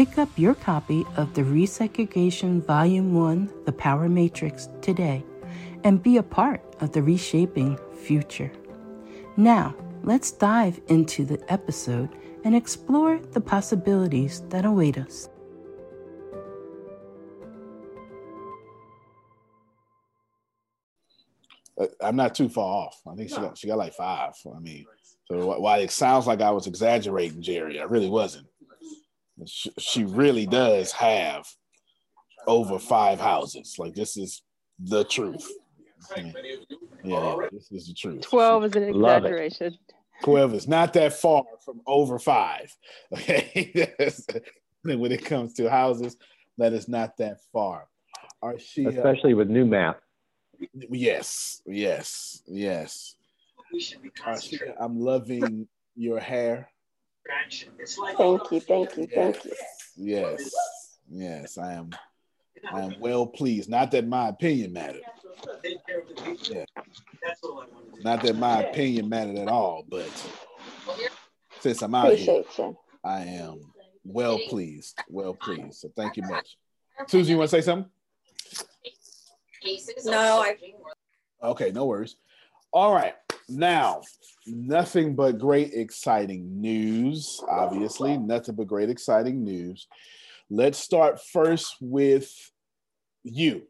Pick up your copy of the Resegregation Volume 1 The Power Matrix today and be a part of the reshaping future. Now, let's dive into the episode and explore the possibilities that await us. Uh, I'm not too far off. I think she got she got like five. I mean, so while it sounds like I was exaggerating, Jerry, I really wasn't she really does have over five houses. Like this is the truth. Yeah, yeah this is the truth. Twelve is an exaggeration. Twelve is not that far from over five. Okay, when it comes to houses, that is not that far. Are she especially uh, with new math? Yes, yes, yes. Arshia, I'm loving your hair. Thank you, thank you, thank you. Yes, yes, I am. I am well pleased. Not that my opinion mattered. Yeah. Not that my opinion mattered at all, but since I'm out Appreciate here, you. I am well pleased. Well pleased. So thank you much. Susie, you want to say something? No, I. Okay, no worries. All right. Now, nothing but great, exciting news. Obviously, nothing but great, exciting news. Let's start first with you.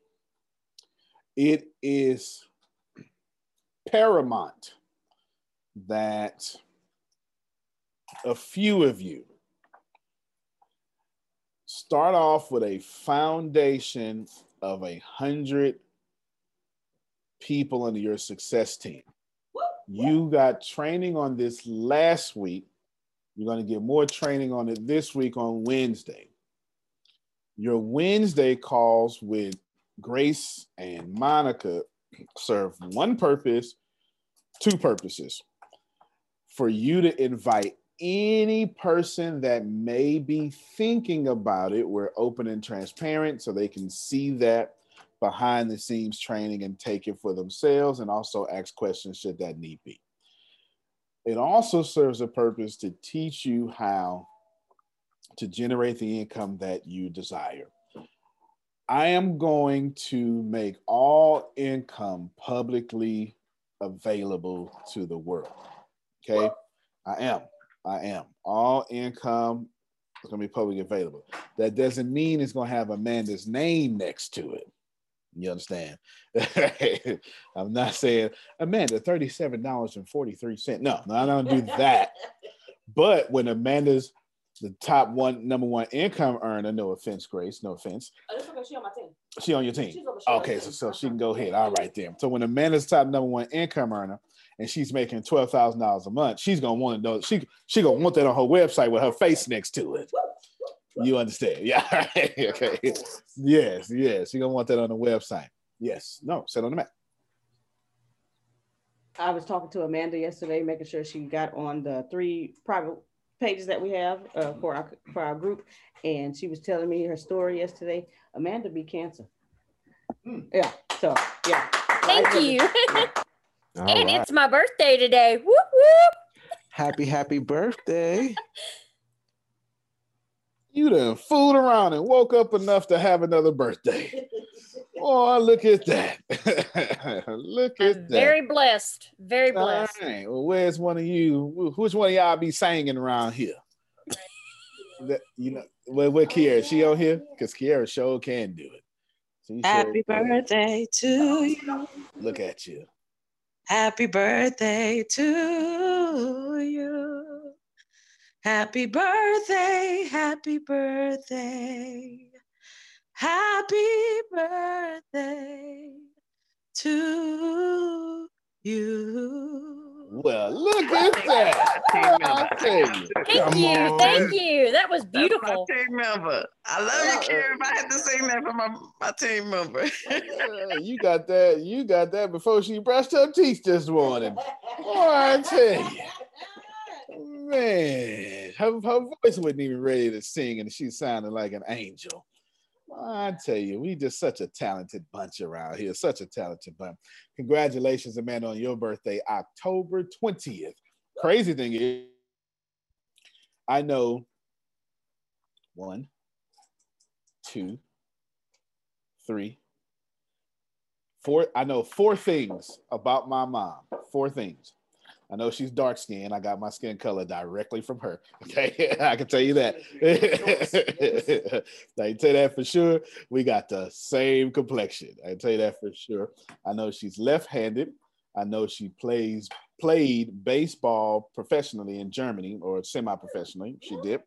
It is paramount that a few of you start off with a foundation of a hundred people under your success team. You got training on this last week. You're going to get more training on it this week on Wednesday. Your Wednesday calls with Grace and Monica serve one purpose, two purposes. For you to invite any person that may be thinking about it, we're open and transparent so they can see that behind the scenes training and take it for themselves and also ask questions should that need be. It also serves a purpose to teach you how to generate the income that you desire. I am going to make all income publicly available to the world. Okay, I am. I am. All income is going to be publicly available. That doesn't mean it's going to have Amanda's name next to it. You understand? I'm not saying Amanda, $37.43. No, no, I don't do that. but when Amanda's the top one, number one income earner, no offense, Grace, no offense. Oh, she on my team. She on your team. okay, so, so she can go ahead. Uh-huh. All right, then. So when Amanda's top number one income earner and she's making twelve thousand dollars a month, she's gonna want to know. She she gonna want that on her website with her face next to it. You understand? Yeah. okay. Yes, yes. You're gonna want that on the website. Yes. No, set on the map. I was talking to Amanda yesterday, making sure she got on the three private pages that we have uh, for our for our group, and she was telling me her story yesterday. Amanda beat cancer. Mm. Yeah. So yeah. Thank you. and right. it's my birthday today. Whoop whoop. Happy happy birthday. You done fooled around and woke up enough to have another birthday. oh, look at that. look at I'm that. Very blessed. Very blessed. All right. Well, where's one of you? Which one of y'all be singing around here? that, you know, where, where Kiera? She on here? Because Kiera sure can do it. She Happy sure birthday to you. Look at you. Happy birthday to you. Happy birthday, happy birthday, happy birthday to you. Well, look at that. Thank you. Thank you. That was beautiful. That's my team member. I love you, Karen. If I had to sing that for my, my team member. you got that. You got that before she brushed her teeth this morning. Boy, I tell you man, her, her voice wasn't even ready to sing, and she sounded like an angel. I tell you, we just such a talented bunch around here, such a talented bunch. Congratulations, Amanda, on your birthday, October 20th. Crazy thing is, I know one, two, three, four. I know four things about my mom. Four things. I know she's dark skinned. I got my skin color directly from her. Okay, I can tell you that. I can tell you that for sure. We got the same complexion. I can tell you that for sure. I know she's left-handed. I know she plays played baseball professionally in Germany or semi-professionally. She did,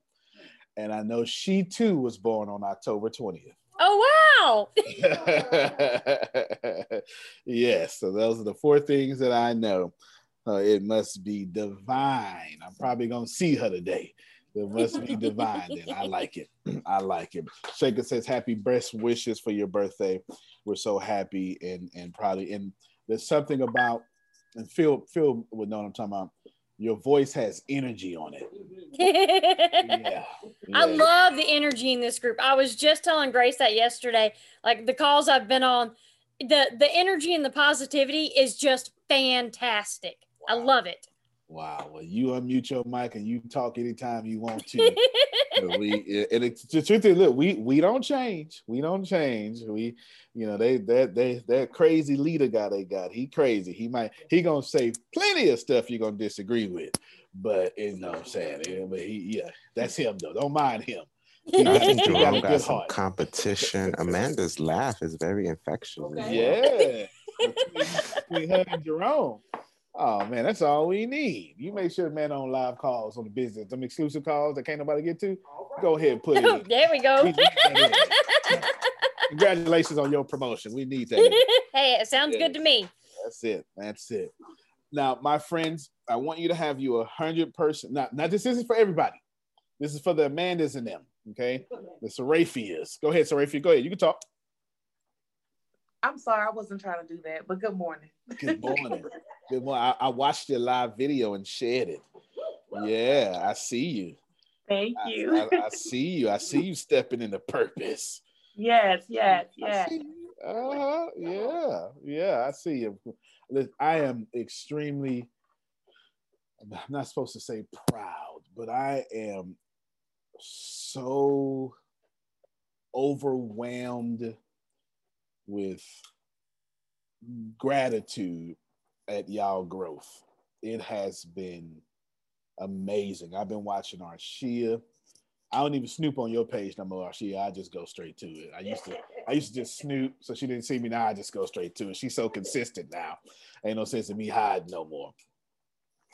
and I know she too was born on October twentieth. Oh wow! yes, so those are the four things that I know. Uh, it must be divine. I'm probably gonna see her today. It must be divine. Then I like it. I like it. Shaker says, "Happy best wishes for your birthday. We're so happy and and proud. And there's something about and Phil Phil would know what I'm talking about. Your voice has energy on it. yeah, yeah. I love the energy in this group. I was just telling Grace that yesterday. Like the calls I've been on, the the energy and the positivity is just fantastic. Wow. I love it. Wow. Well, you unmute your mic and you talk anytime you want to. we and it, the truth is, look, we we don't change. We don't change. We, you know, they that they that crazy leader guy they got. He crazy. He might he gonna say plenty of stuff you're gonna disagree with. But you know what I'm saying? Yeah, but he yeah, that's him though. Don't mind him. He got, he got, got some heart. competition. Amanda's laugh is very infectious. Okay. Yeah. between her and Jerome. Oh man, that's all we need. You make sure man on live calls on the business, them exclusive calls that can't nobody get to. Go ahead, put it. In. there we go. Congratulations on your promotion. We need that. hey, it sounds yes. good to me. That's it. That's it. Now, my friends, I want you to have you a hundred person. Now, now this isn't for everybody. This is for the Amandas and them. Okay, the Serafias. Go ahead, Serafia. Go ahead. You can talk. I'm sorry, I wasn't trying to do that, but good morning. Good morning. good morning. I, I, watched your live video and shared it. Yeah, I see you. Thank you. I, I, I see you. I see you stepping into purpose. Yes, yes, yes. Uh, huh. yeah, yeah, I see you. I am extremely, I'm not supposed to say proud, but I am so overwhelmed with gratitude at y'all growth. It has been amazing. I've been watching Arshia. I don't even snoop on your page no more, Arshia. I just go straight to it. I used to, I used to just snoop, so she didn't see me. Now I just go straight to it. She's so consistent now. Ain't no sense in me hiding no more.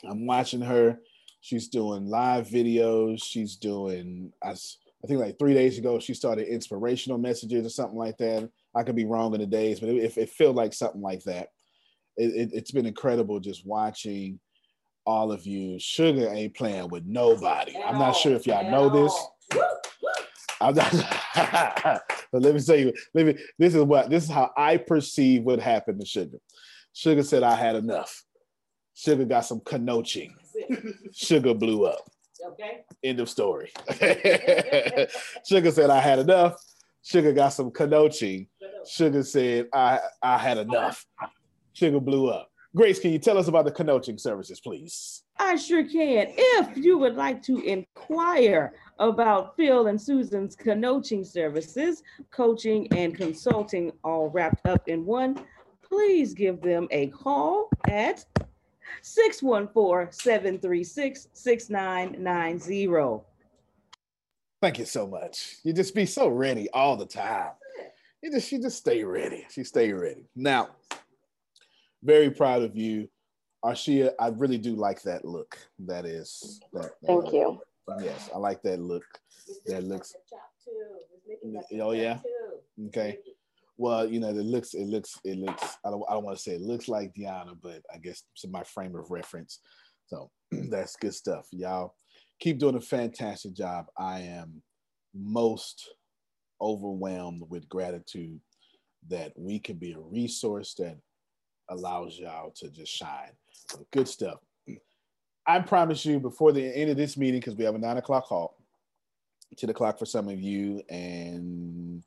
I'm watching her. She's doing live videos. She's doing, I, I think like three days ago, she started inspirational messages or something like that. I could be wrong in the days, but it, it, felt like something like that. It, it, has been incredible just watching all of you. Sugar ain't playing with nobody. I'm not sure if y'all know this. I'm not, but let me tell you, let me, this is what, this is how I perceive what happened to Sugar. Sugar said I had enough. Sugar got some kanoching. Sugar blew up. Okay. End of story. Sugar said I had enough. Sugar got some kanoching. Sugar said I I had enough. Sugar blew up. Grace, can you tell us about the kanoching services, please? I sure can. If you would like to inquire about Phil and Susan's kanoching services, coaching and consulting all wrapped up in one, please give them a call at 614-736-6990. Thank you so much. You just be so ready all the time. You just she just stay ready. She stay ready. Now, very proud of you. Arshia, I really do like that look. That is that, that Thank you. Yes, I like that look. That looks Oh yeah. Okay well, you know, it looks, it looks, it looks. I don't, I don't want to say it looks like Deanna, but I guess it's my frame of reference. So that's good stuff, y'all. Keep doing a fantastic job. I am most overwhelmed with gratitude that we can be a resource that allows y'all to just shine. So good stuff. I promise you before the end of this meeting, because we have a nine o'clock halt, 10 o'clock for some of you, and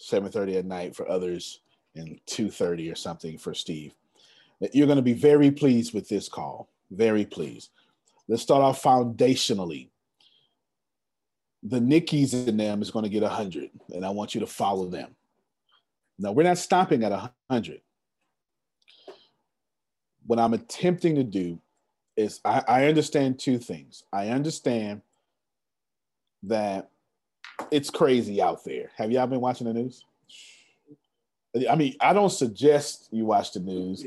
7.30 at night for others and 2.30 or something for steve you're going to be very pleased with this call very pleased let's start off foundationally the Nikkis in them is going to get 100 and i want you to follow them now we're not stopping at 100 what i'm attempting to do is I, I understand two things i understand that it's crazy out there. Have y'all been watching the news? I mean, I don't suggest you watch the news,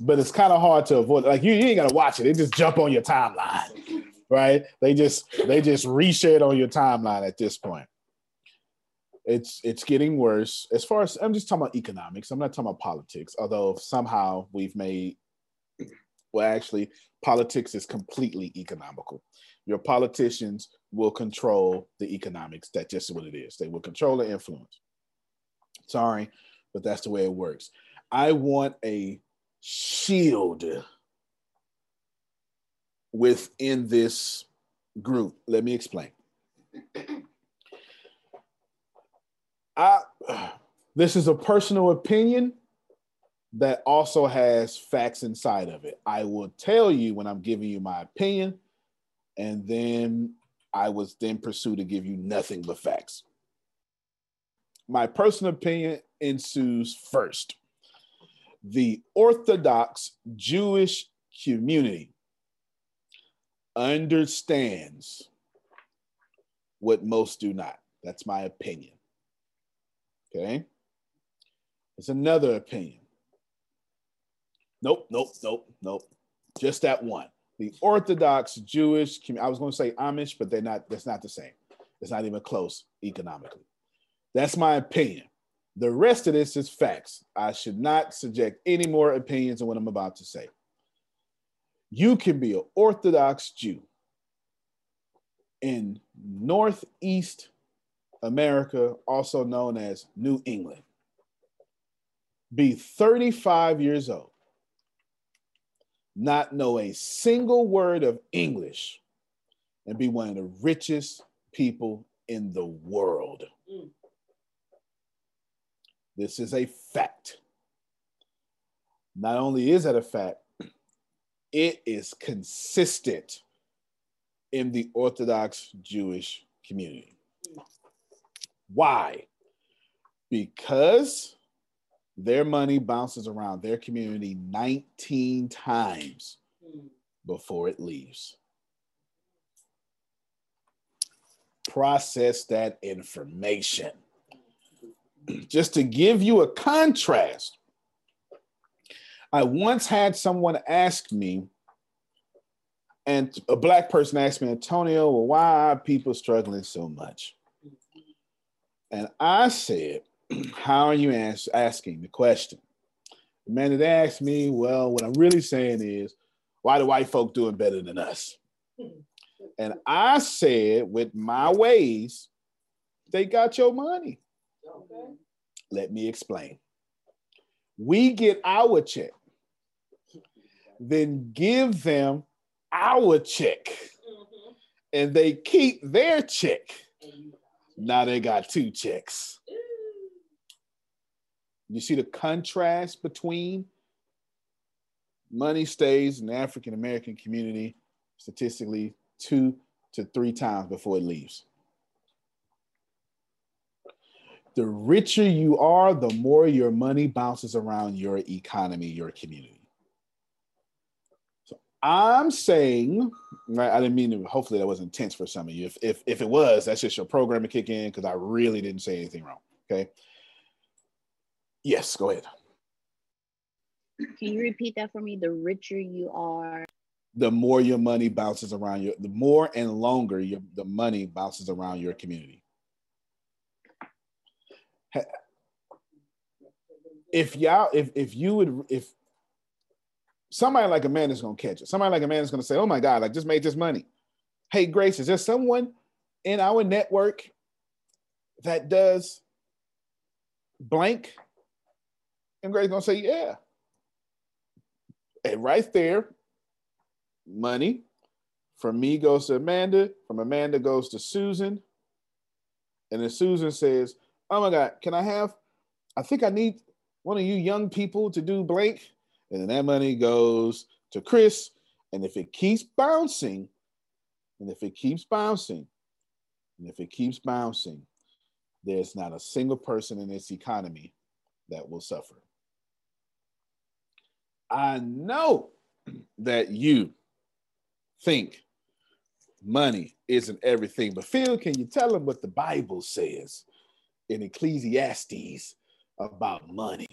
but it's kind of hard to avoid. Like you, you ain't gotta watch it. They just jump on your timeline, right? They just they just reshare it on your timeline at this point. It's it's getting worse. As far as I'm just talking about economics. I'm not talking about politics. Although somehow we've made well, actually, politics is completely economical. Your politicians will control the economics. That's just what it is. They will control the influence. Sorry, but that's the way it works. I want a shield within this group. Let me explain. I this is a personal opinion that also has facts inside of it. I will tell you when I'm giving you my opinion, and then I was then pursue to give you nothing but facts. My personal opinion ensues first. The Orthodox Jewish community understands what most do not. That's my opinion. Okay. It's another opinion. Nope, nope, nope, nope. Just that one the Orthodox Jewish, community. I was going to say Amish, but they're not, that's not the same. It's not even close economically. That's my opinion. The rest of this is facts. I should not subject any more opinions on what I'm about to say. You can be an Orthodox Jew in Northeast America, also known as New England, be 35 years old, not know a single word of English, and be one of the richest people in the world. Mm. This is a fact. Not only is that a fact, it is consistent in the Orthodox Jewish community. Why? Because their money bounces around their community 19 times before it leaves. process that information. Just to give you a contrast, I once had someone ask me, and a black person asked me, Antonio, well, why are people struggling so much? And I said, How are you ask, asking the question? The man that asked me, Well, what I'm really saying is, why do white folk doing better than us? And I said, with my ways, they got your money. Okay. Let me explain. We get our check, then give them our check, mm-hmm. and they keep their check. Now they got two checks. You see the contrast between money stays in the African American community statistically two to three times before it leaves. The richer you are, the more your money bounces around your economy, your community. I'm saying, right, I didn't mean to, hopefully that was intense for some of you. If, if, if it was, that's just your programming kick in because I really didn't say anything wrong. Okay. Yes, go ahead. Can you repeat that for me? The richer you are, the more your money bounces around your, the more and longer your the money bounces around your community. If y'all, if if you would, if somebody like Amanda is gonna catch it, somebody like Amanda is gonna say, "Oh my God, I just made this money." Hey, Grace, is there someone in our network that does blank? And Grace gonna say, "Yeah." And right there, money. From me goes to Amanda. From Amanda goes to Susan. And then Susan says, Oh my God, can I have? I think I need one of you young people to do blank. And then that money goes to Chris. And if it keeps bouncing, and if it keeps bouncing, and if it keeps bouncing, there's not a single person in this economy that will suffer. I know that you think money isn't everything. But Phil, can you tell them what the Bible says in Ecclesiastes about money?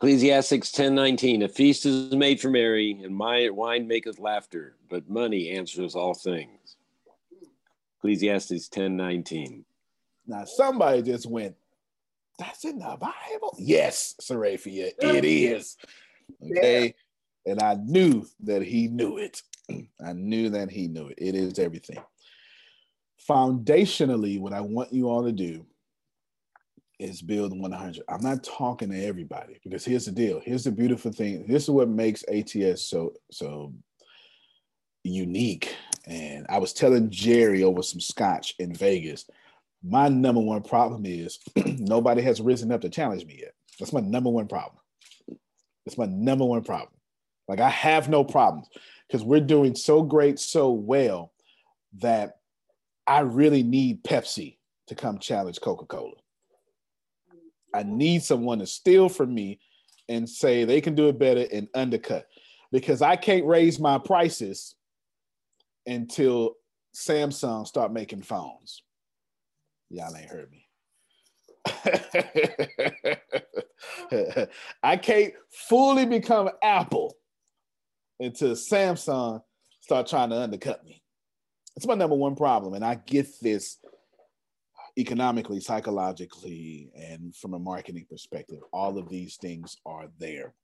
Ecclesiastes 10 19. A feast is made for Mary, and my wine maketh laughter, but money answers all things. Ecclesiastes 10 19. Now, somebody just went, That's in the Bible? Yes, Seraphia, it is. Okay. Yeah. And I knew that he knew it. I knew that he knew it. It is everything. Foundationally, what I want you all to do is build 100. I'm not talking to everybody because here's the deal. Here's the beautiful thing. This is what makes ATS so so unique. And I was telling Jerry over some scotch in Vegas. My number one problem is nobody has risen up to challenge me yet. That's my number one problem. That's my number one problem. Like I have no problems because we're doing so great, so well that I really need Pepsi to come challenge Coca Cola. I need someone to steal from me and say they can do it better and undercut because I can't raise my prices until Samsung start making phones. Y'all ain't heard me. I can't fully become Apple until Samsung start trying to undercut me. It's my number one problem. And I get this economically, psychologically, and from a marketing perspective. All of these things are there.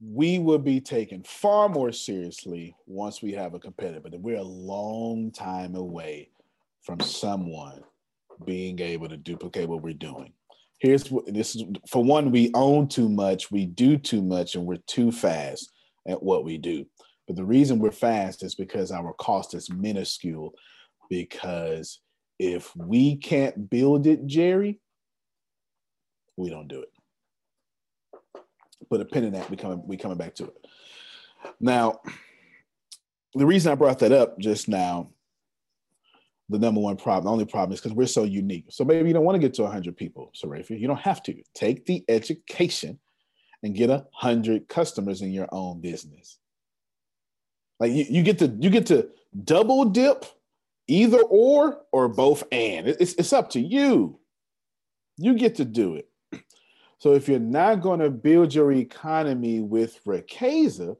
We will be taken far more seriously once we have a competitor, but we're a long time away from someone being able to duplicate what we're doing here's what this is for one we own too much we do too much and we're too fast at what we do but the reason we're fast is because our cost is minuscule because if we can't build it jerry we don't do it put a pin in that we coming we coming back to it now the reason i brought that up just now the number one problem. The only problem is because we're so unique. So maybe you don't want to get to 100 people, Sarafia. You don't have to. Take the education and get a 100 customers in your own business. Like you, you get to you get to double dip, either or, or both and. It's, it's up to you. You get to do it. So if you're not going to build your economy with Riqueza,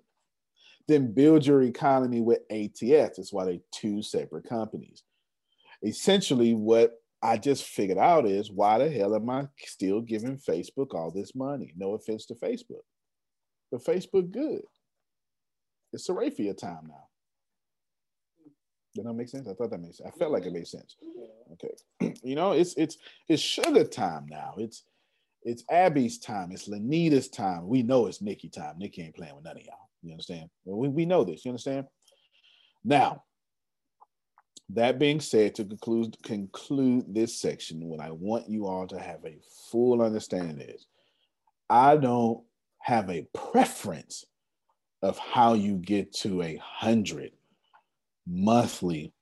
then build your economy with ATS. That's why they're two separate companies. Essentially, what I just figured out is why the hell am I still giving Facebook all this money? No offense to Facebook, but Facebook good. It's Sarafia time now. Did that make sense? I thought that made sense. I felt like it made sense. Okay. you know, it's it's it's sugar time now. It's it's Abby's time. It's Lanita's time. We know it's Nikki time. Nikki ain't playing with none of y'all. You understand? We, we know this. You understand? Now, that being said, to conclude conclude this section, what I want you all to have a full understanding is I don't have a preference of how you get to a hundred monthly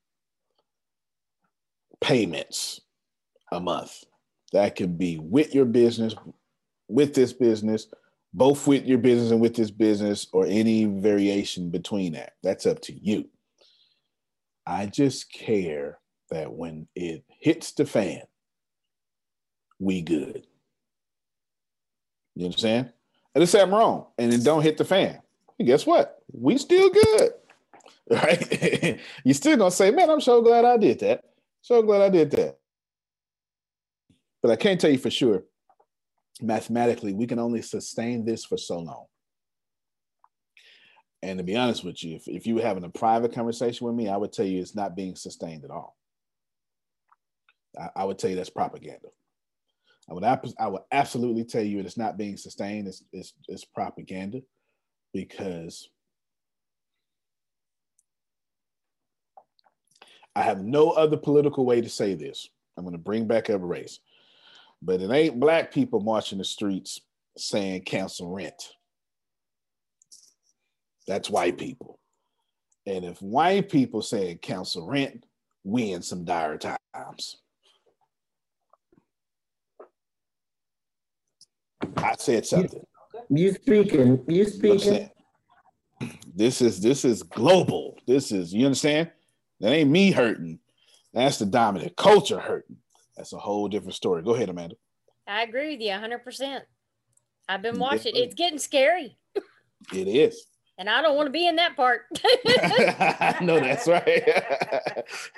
payments a month. That could be with your business, with this business, both with your business and with this business, or any variation between that. That's up to you. I just care that when it hits the fan, we good. You understand? And let's say I'm wrong and it don't hit the fan. And guess what? We still good. Right? You're still gonna say, man, I'm so glad I did that. So glad I did that. But I can't tell you for sure, mathematically, we can only sustain this for so long. And to be honest with you, if, if you were having a private conversation with me, I would tell you it's not being sustained at all. I, I would tell you that's propaganda. I would, I would absolutely tell you it's not being sustained. It's, it's, it's propaganda because I have no other political way to say this. I'm going to bring back up race, but it ain't black people marching the streets saying cancel rent. That's white people. And if white people say cancel rent, we in some dire times. I said something. You speaking? You speaking? This is this is global. This is you understand? That ain't me hurting. That's the dominant culture hurting. That's a whole different story. Go ahead, Amanda. I agree with you 100%. I've been watching. It's getting scary. It is and I don't want to be in that part. no, that's right.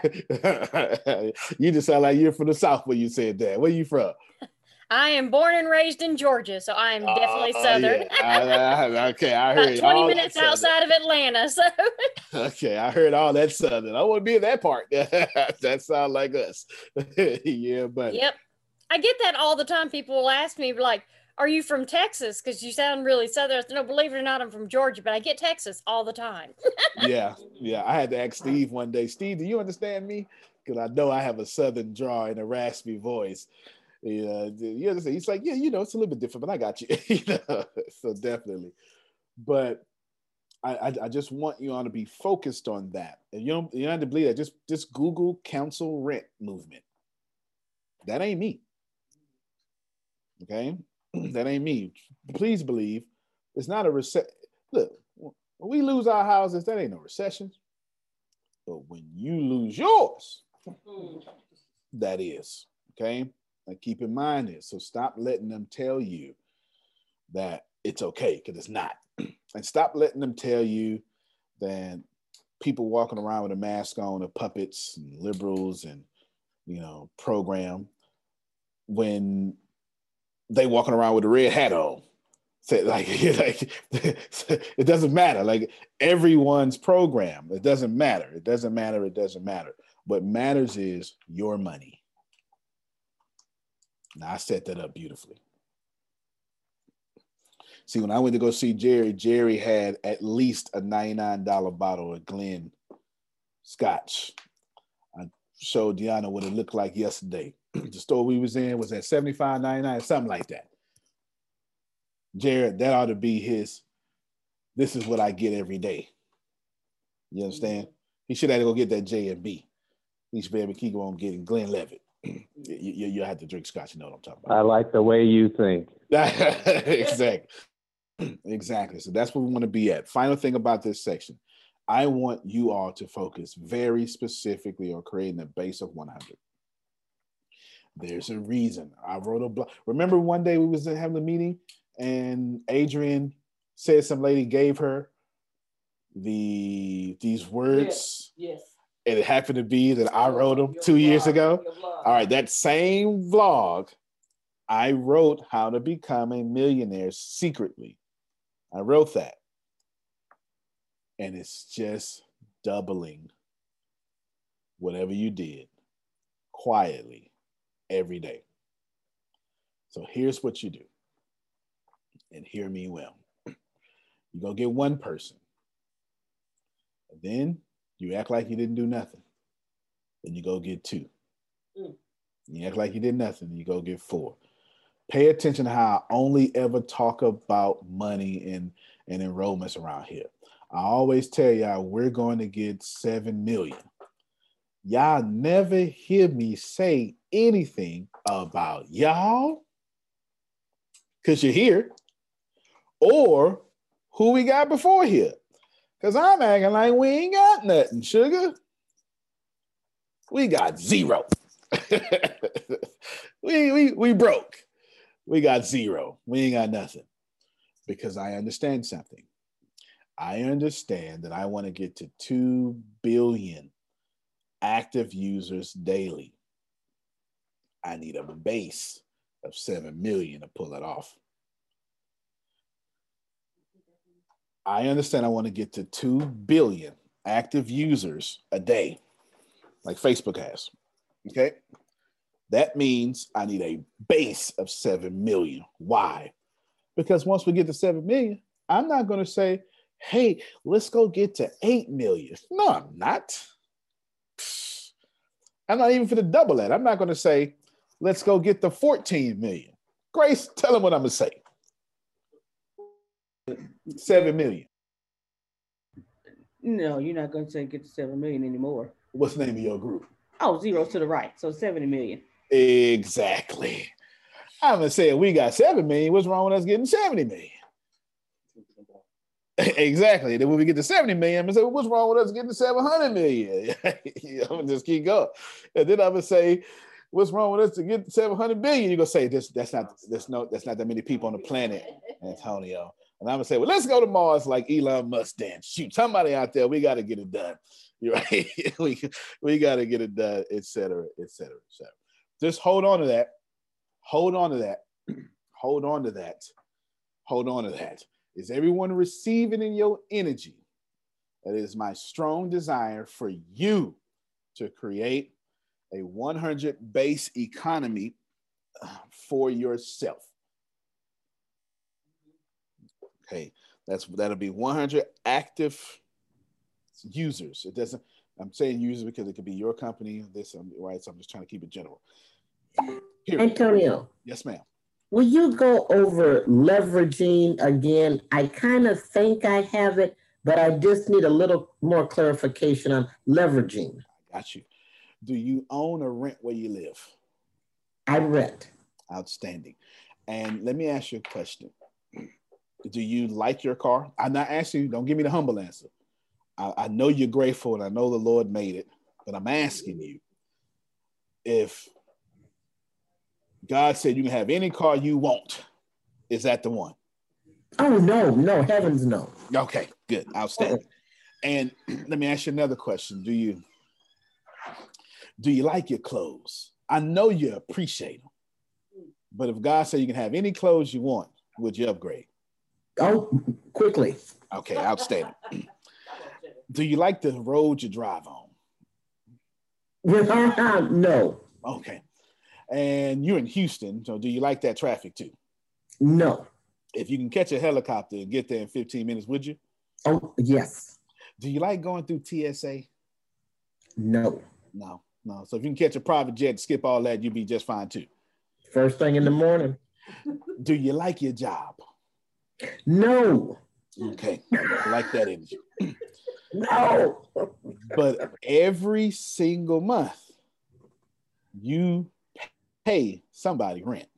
you just sound like you're from the South when you said that. Where you from? I am born and raised in Georgia, so I am definitely uh, Southern. Yeah. okay, I heard. About 20 minutes outside of Atlanta. So Okay, I heard all that Southern. I want to be in that part. that sounds like us. yeah, but Yep. I get that all the time. People will ask me, like, are you from Texas? Because you sound really southern. No, believe it or not, I'm from Georgia, but I get Texas all the time. yeah, yeah. I had to ask Steve one day, Steve, do you understand me? Because I know I have a southern draw and a raspy voice. Yeah, you understand? He's like, yeah, you know, it's a little bit different, but I got you. you know? So definitely. But I, I, I, just want you all to be focused on that. And you don't you don't have to believe that. Just just Google cancel rent movement. That ain't me. Okay. that ain't me. Please believe it's not a recession. Look, when we lose our houses, that ain't no recession. But when you lose yours, mm. that is. Okay. And keep in mind this. So stop letting them tell you that it's okay, because it's not. and stop letting them tell you that people walking around with a mask on are puppets and liberals and you know program when they walking around with a red hat on. So like, like it doesn't matter. Like everyone's program. It doesn't matter. It doesn't matter. It doesn't matter. What matters is your money. Now I set that up beautifully. See, when I went to go see Jerry, Jerry had at least a $99 bottle of Glen Scotch. I showed Deanna what it looked like yesterday. the store we was in was at 75.99, something like that. Jared, that ought to be his. This is what I get every day. You understand? He should have to go get that J and B. He should be able to keep on getting Glenlivet. You, you, you have to drink scotch. You know what I'm talking about. I like the way you think. exactly. exactly. So that's what we want to be at. Final thing about this section. I want you all to focus very specifically on creating a base of 100. There's a reason. I wrote a blog. Remember one day we was having a meeting and Adrian said some lady gave her the these words. Yes. yes. And it happened to be that I wrote them two years ago. All right, that same vlog, I wrote how to become a millionaire secretly. I wrote that. And it's just doubling whatever you did quietly every day. So here's what you do. And hear me well. You go get one person. And then you act like you didn't do nothing. Then you go get two. Mm. You act like you did nothing. You go get four. Pay attention to how I only ever talk about money and, and enrollments around here. I always tell y'all we're going to get seven million. Y'all never hear me say anything about y'all because you're here or who we got before here. Because I'm acting like we ain't got nothing, sugar. We got zero. we, we, we broke. We got zero. We ain't got nothing. Because I understand something. I understand that I want to get to 2 billion active users daily. I need a base of 7 million to pull it off. I understand I want to get to 2 billion active users a day, like Facebook has. Okay. That means I need a base of 7 million. Why? Because once we get to 7 million, I'm not going to say, hey, let's go get to 8 million. No, I'm not. I'm not even for the double that. I'm not going to say, let's go get the 14 million. Grace, tell them what I'm going to say. 7 million. No, you're not going to say get to 7 million anymore. What's the name of your group? Oh, zero to the right. So 70 million. Exactly. I'm going to say we got 7 million. What's wrong with us getting 70 million? exactly. Then when we get to 70 million, I'm gonna say, what's wrong with us getting to 700 million? I'm gonna just keep going. And then I'm gonna say, what's wrong with us to get 700 billion? You're gonna say, this, that's not, that's no, that's not that many people on the planet, Antonio. And I'm gonna say, well, let's go to Mars like Elon Musk then. Shoot, somebody out there, we gotta get it done. You're right. we, we gotta get it done, et cetera, et cetera, et cetera. Just hold on to that. Hold on to that. hold on to that. Hold on to that. Is everyone receiving in your energy? That is my strong desire for you to create a 100 base economy uh, for yourself. Okay, that's that'll be 100 active users. It doesn't. I'm saying users because it could be your company. This, um, right? So I'm just trying to keep it general. Antonio. Yes, ma'am. Will you go over leveraging again? I kind of think I have it, but I just need a little more clarification on leveraging. I Got you. Do you own or rent where you live? I rent. Outstanding. And let me ask you a question. Do you like your car? I'm not asking you, don't give me the humble answer. I, I know you're grateful and I know the Lord made it, but I'm asking you if God said you can have any car you want. Is that the one? Oh no, no, heavens no. Okay, good, outstanding. And let me ask you another question: Do you do you like your clothes? I know you appreciate them, but if God said you can have any clothes you want, would you upgrade? Oh, quickly. Okay, outstanding. do you like the road you drive on? no. Okay and you're in Houston. So do you like that traffic too? No. If you can catch a helicopter and get there in 15 minutes, would you? Oh, yes. Do you like going through TSA? No. No, no. So if you can catch a private jet, skip all that, you'd be just fine too. First thing in the morning. Do you like your job? No. Okay. I like that energy. no. but every single month, you pay somebody rent.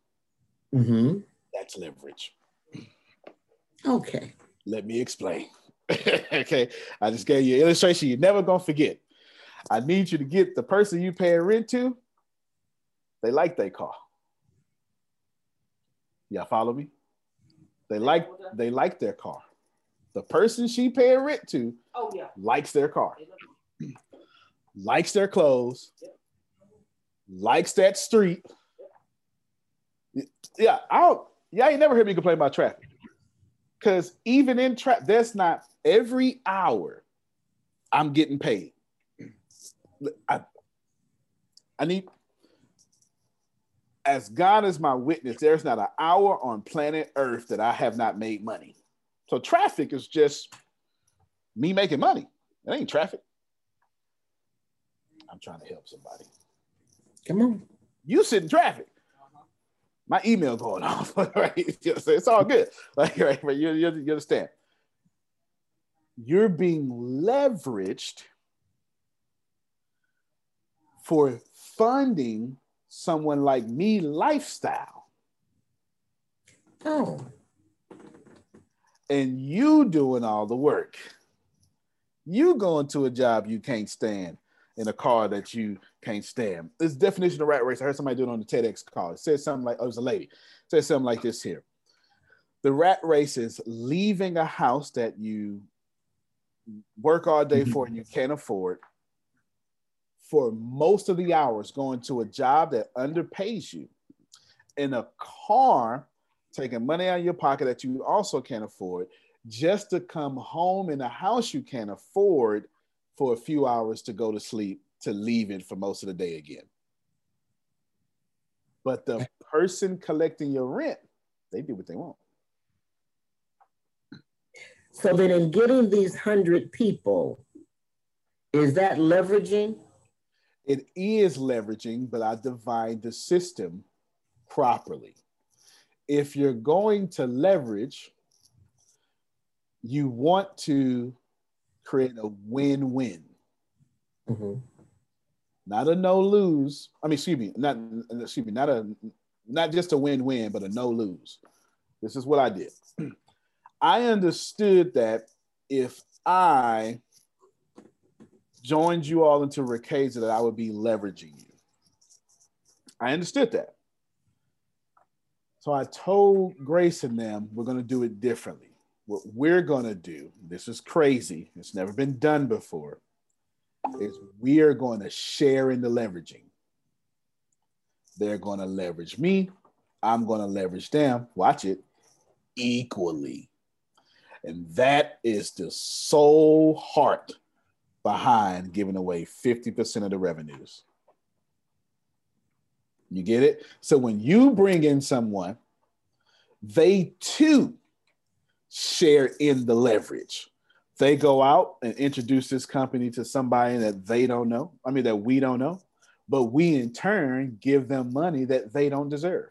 Mm-hmm. That's leverage. Okay. Let me explain. okay, I just gave you an illustration you're never gonna forget. I need you to get the person you pay rent to. They like their car. Y'all follow me? They like they like their car. The person she paying rent to oh, yeah. likes their car, likes their clothes, likes that street. Yeah, I don't. Yeah, you never heard me complain about traffic. Because even in traffic, that's not every hour I'm getting paid. I, I need, as God is my witness, there's not an hour on planet Earth that I have not made money. So traffic is just me making money. It ain't traffic. I'm trying to help somebody. Come on. You sit in traffic. My email going off, right? It's all good. Like, right, but you, you, you understand. You're being leveraged for funding someone like me lifestyle. Oh. And you doing all the work. You going to a job you can't stand in a car that you can't stand. This definition of rat race, I heard somebody do it on the TEDx call. It says something like, oh, it was a lady. It says something like this here. The rat race is leaving a house that you work all day mm-hmm. for and you can't afford for most of the hours going to a job that underpays you. In a car taking money out of your pocket that you also can't afford just to come home in a house you can't afford for a few hours to go to sleep to leave it for most of the day again. But the person collecting your rent they do what they want. So then in getting these hundred people is that leveraging it is leveraging, but I divide the system properly. If you're going to leverage, you want to create a win-win. Mm-hmm. Not a no lose. I mean, excuse me, not excuse me, not a not just a win-win, but a no lose. This is what I did. I understood that if I joined you all into Riqueza that I would be leveraging you. I understood that. So I told Grace and them, we're going to do it differently. What we're going to do, this is crazy, it's never been done before, is we are going to share in the leveraging. They're going to leverage me. I'm going to leverage them. Watch it equally. And that is the sole heart behind giving away 50% of the revenues. You get it? So when you bring in someone, they too share in the leverage. They go out and introduce this company to somebody that they don't know, I mean, that we don't know, but we in turn give them money that they don't deserve.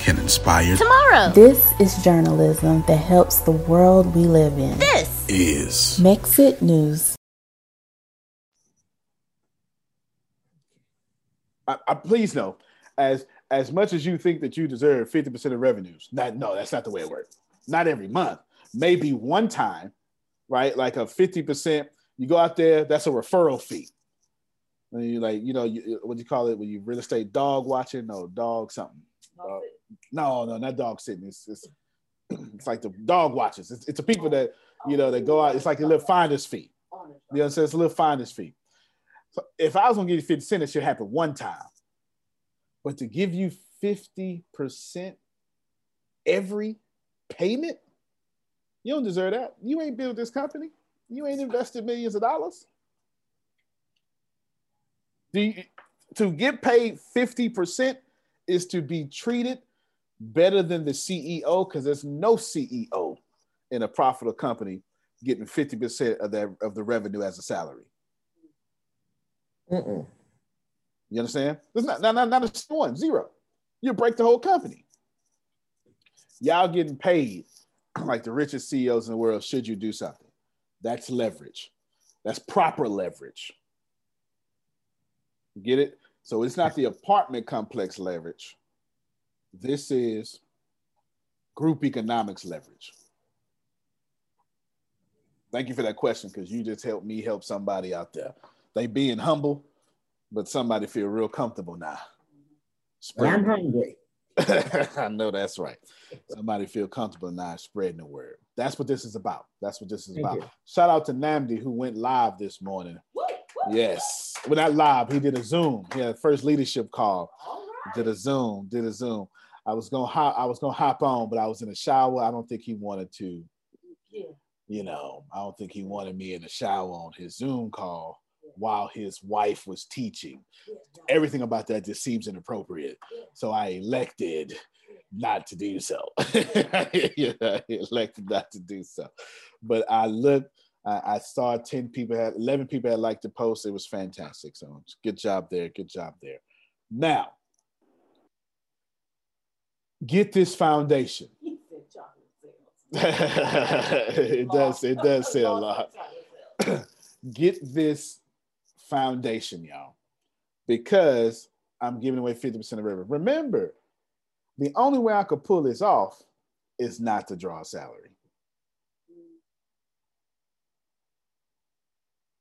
can inspire tomorrow. This is journalism that helps the world we live in. This is Mexit News. I, I, please know, as as much as you think that you deserve 50% of revenues, not no, that's not the way it works. Not every month. Maybe one time, right? Like a 50%, you go out there, that's a referral fee. And you like, you know, you, what do you call it when you real estate dog watching? No, dog something. Dog, no, no, not dog sitting. It's, it's, it's like the dog watches. It's, it's the people that you know that go out. It's like a little finder's fee. You know what I'm saying? It's a little finder's fee. So if I was gonna give you 50 cents, it should happen one time. But to give you 50% every payment, you don't deserve that. You ain't built this company. You ain't invested millions of dollars. Do you, to get paid 50% is to be treated better than the CEO because there's no CEO in a profitable company getting 50% of that of the revenue as a salary. Mm-mm. You understand? There's not, not, not, not a one, zero. You break the whole company. Y'all getting paid like the richest CEOs in the world should you do something. That's leverage. That's proper leverage. Get it? So it's not the apartment complex leverage. This is group economics leverage. Thank you for that question because you just helped me help somebody out there. They being humble, but somebody feel real comfortable now. Spread I'm hungry. I know that's right. Somebody feel comfortable now spreading the word. That's what this is about. That's what this is Thank about. You. Shout out to Namdi who went live this morning. Yes. Well, not live. He did a Zoom. He had first leadership call. Did a Zoom. Did a Zoom. I was gonna hop. I was gonna hop on, but I was in the shower. I don't think he wanted to. Yeah. You know, I don't think he wanted me in the shower on his Zoom call while his wife was teaching. Everything about that just seems inappropriate. So I elected not to do so. yeah, I elected not to do so. But I looked, I, I, saw 10 people had 11 people had liked the post. It was fantastic. So good job there. Good job there. Now, get this foundation. it does, it does say a lot. get this foundation, y'all, because I'm giving away 50% of revenue. Remember, the only way I could pull this off is not to draw a salary.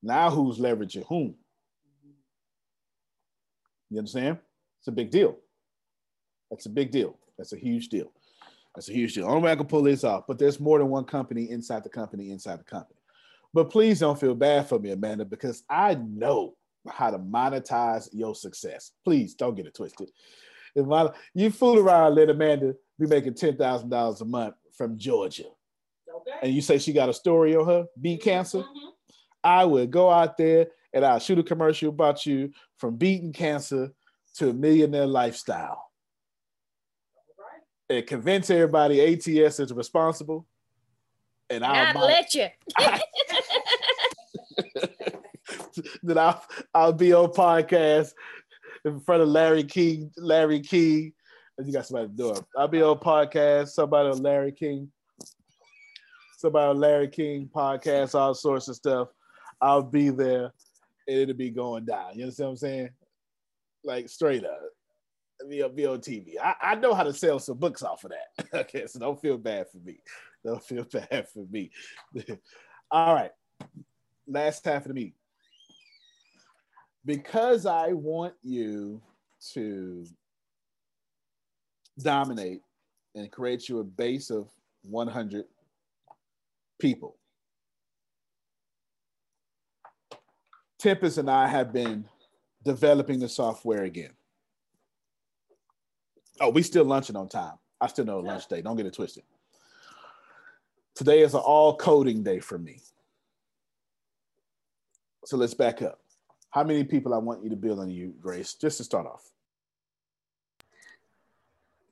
Now who's leveraging whom? You understand? It's a big deal. That's a big deal. That's a huge deal. That's a huge deal. Only way I can pull this off, but there's more than one company inside the company, inside the company. But please don't feel bad for me, Amanda, because I know how to monetize your success. Please don't get it twisted. If my, you fool around, let Amanda be making ten thousand dollars a month from Georgia, okay. and you say she got a story on her beat cancer, mm-hmm. I would go out there and I'll shoot a commercial about you from beating cancer to a millionaire lifestyle. And convince everybody ATS is responsible and I'll I'd let you. then I'll I'll be on podcast in front of Larry King, Larry King. And you got somebody to do it. I'll be on podcast, somebody on Larry King, somebody on Larry King podcast, all sorts of stuff. I'll be there and it'll be going down. You understand what I'm saying? Like straight up. Be on TV. I, I know how to sell some books off of that. okay, so don't feel bad for me. Don't feel bad for me. All right. Last half of the meet. Because I want you to dominate and create you a base of 100 people. Tempest and I have been developing the software again. Oh, we still lunching on time. I still know lunch day. Don't get it twisted. Today is an all coding day for me. So let's back up. How many people I want you to build on you, Grace, just to start off?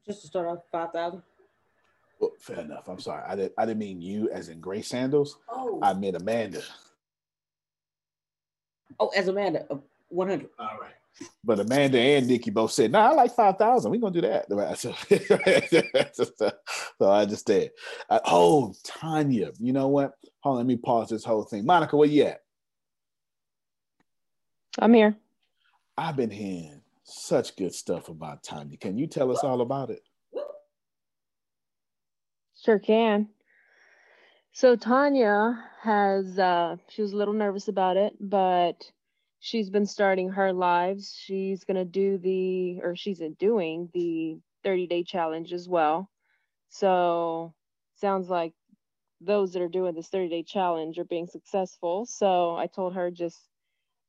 Just to start off, 5,000. Well, fair enough. I'm sorry. I, did, I didn't mean you as in Grace Sandals. Oh. I meant Amanda. Oh, as Amanda, uh, 100. All right. But Amanda and Nikki both said, "No, nah, I like five thousand. We're gonna do that." So, so I just did. I, oh, Tanya, you know what? Hold on, let me pause this whole thing. Monica, where you at? I'm here. I've been hearing such good stuff about Tanya. Can you tell us all about it? Sure can. So Tanya has uh she was a little nervous about it, but she's been starting her lives. She's going to do the, or she's doing the 30 day challenge as well. So sounds like those that are doing this 30 day challenge are being successful. So I told her just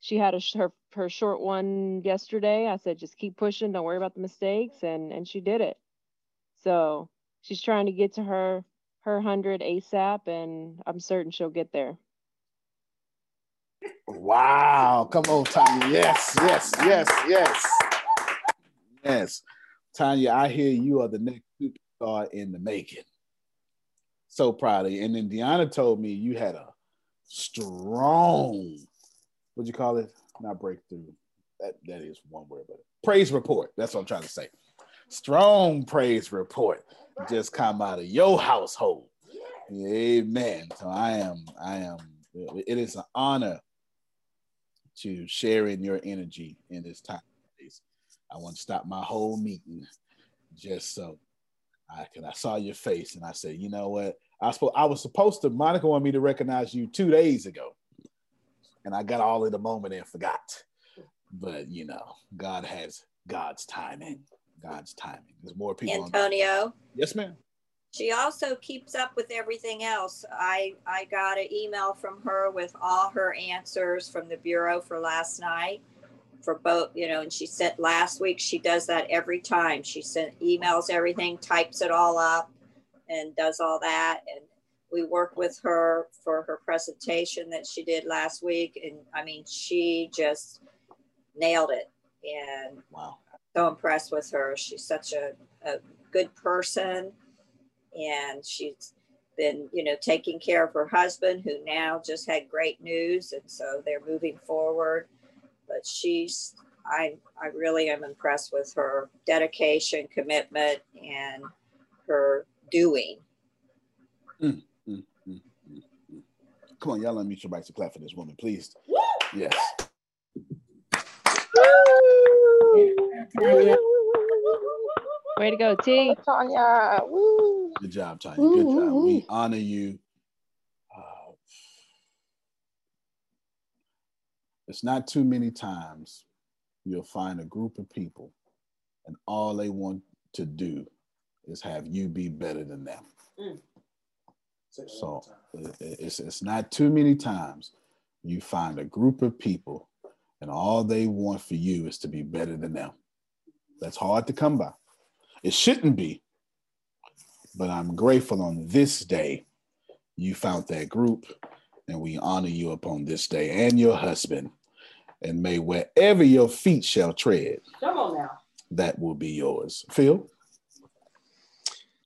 she had a her her short one yesterday. I said, just keep pushing. Don't worry about the mistakes, and and she did it. So she's trying to get to her her hundred ASAP, and I'm certain she'll get there. Wow! Come on, Tanya. Yes, yes, yes, yes, yes. Tanya, I hear you are the next superstar in the making. So proud of you. And then Deanna told me you had a strong, what'd you call it? Not breakthrough. That that is one word, but praise report. That's what I'm trying to say. Strong praise report just come out of your household. Amen. So I am, I am, it is an honor to share in your energy in this time. I want to stop my whole meeting just so I can I saw your face and I said, you know what? I was, I was supposed to, Monica wanted me to recognize you two days ago. And I got all in the moment and forgot. But you know, God has God's timing. God's timing. There's more people. Antonio. yes, ma'am. She also keeps up with everything else. I I got an email from her with all her answers from the bureau for last night for both, you know, and she said last week she does that every time. She sent emails everything, types it all up and does all that and we worked with her for her presentation that she did last week and I mean she just nailed it and wow so impressed with her. She's such a, a good person and she's been, you know, taking care of her husband who now just had great news. And so they're moving forward. But she's, I, I really am impressed with her dedication, commitment, and her doing. Mm, mm, mm, Come on, y'all let me your mics to clap for this woman, please. Yes. Way to go, T. Tanya. Woo. Good job, Tanya. Good job. We honor you. Uh, it's not too many times you'll find a group of people and all they want to do is have you be better than them. Mm. So it's, it's not too many times you find a group of people and all they want for you is to be better than them. That's hard to come by. It shouldn't be, but I'm grateful on this day you found that group, and we honor you upon this day and your husband. And may wherever your feet shall tread, come on now, that will be yours. Phil?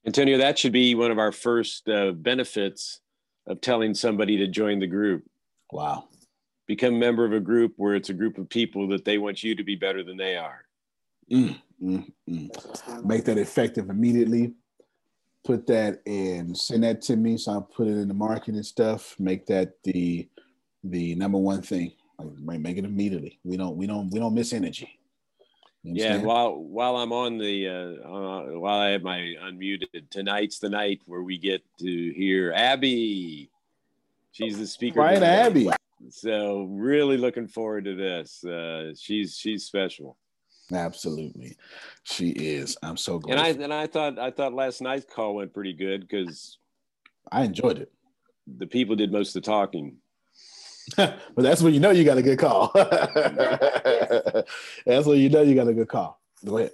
Antonio, that should be one of our first uh, benefits of telling somebody to join the group. Wow. Become a member of a group where it's a group of people that they want you to be better than they are. Mm, mm, mm. Make that effective immediately. Put that and send that to me, so I'll put it in the marketing stuff. Make that the the number one thing. Like, make it immediately. We don't we don't we don't miss energy. Yeah, and while while I'm on the uh, uh, while I have my unmuted, tonight's the night where we get to hear Abby. She's the speaker. Right, Abby. So really looking forward to this. Uh, she's she's special. Absolutely, she is. I'm so glad. And I and I thought I thought last night's call went pretty good because I enjoyed it. The people did most of the talking. but that's when you know you got a good call. that's when you know you got a good call. Go ahead.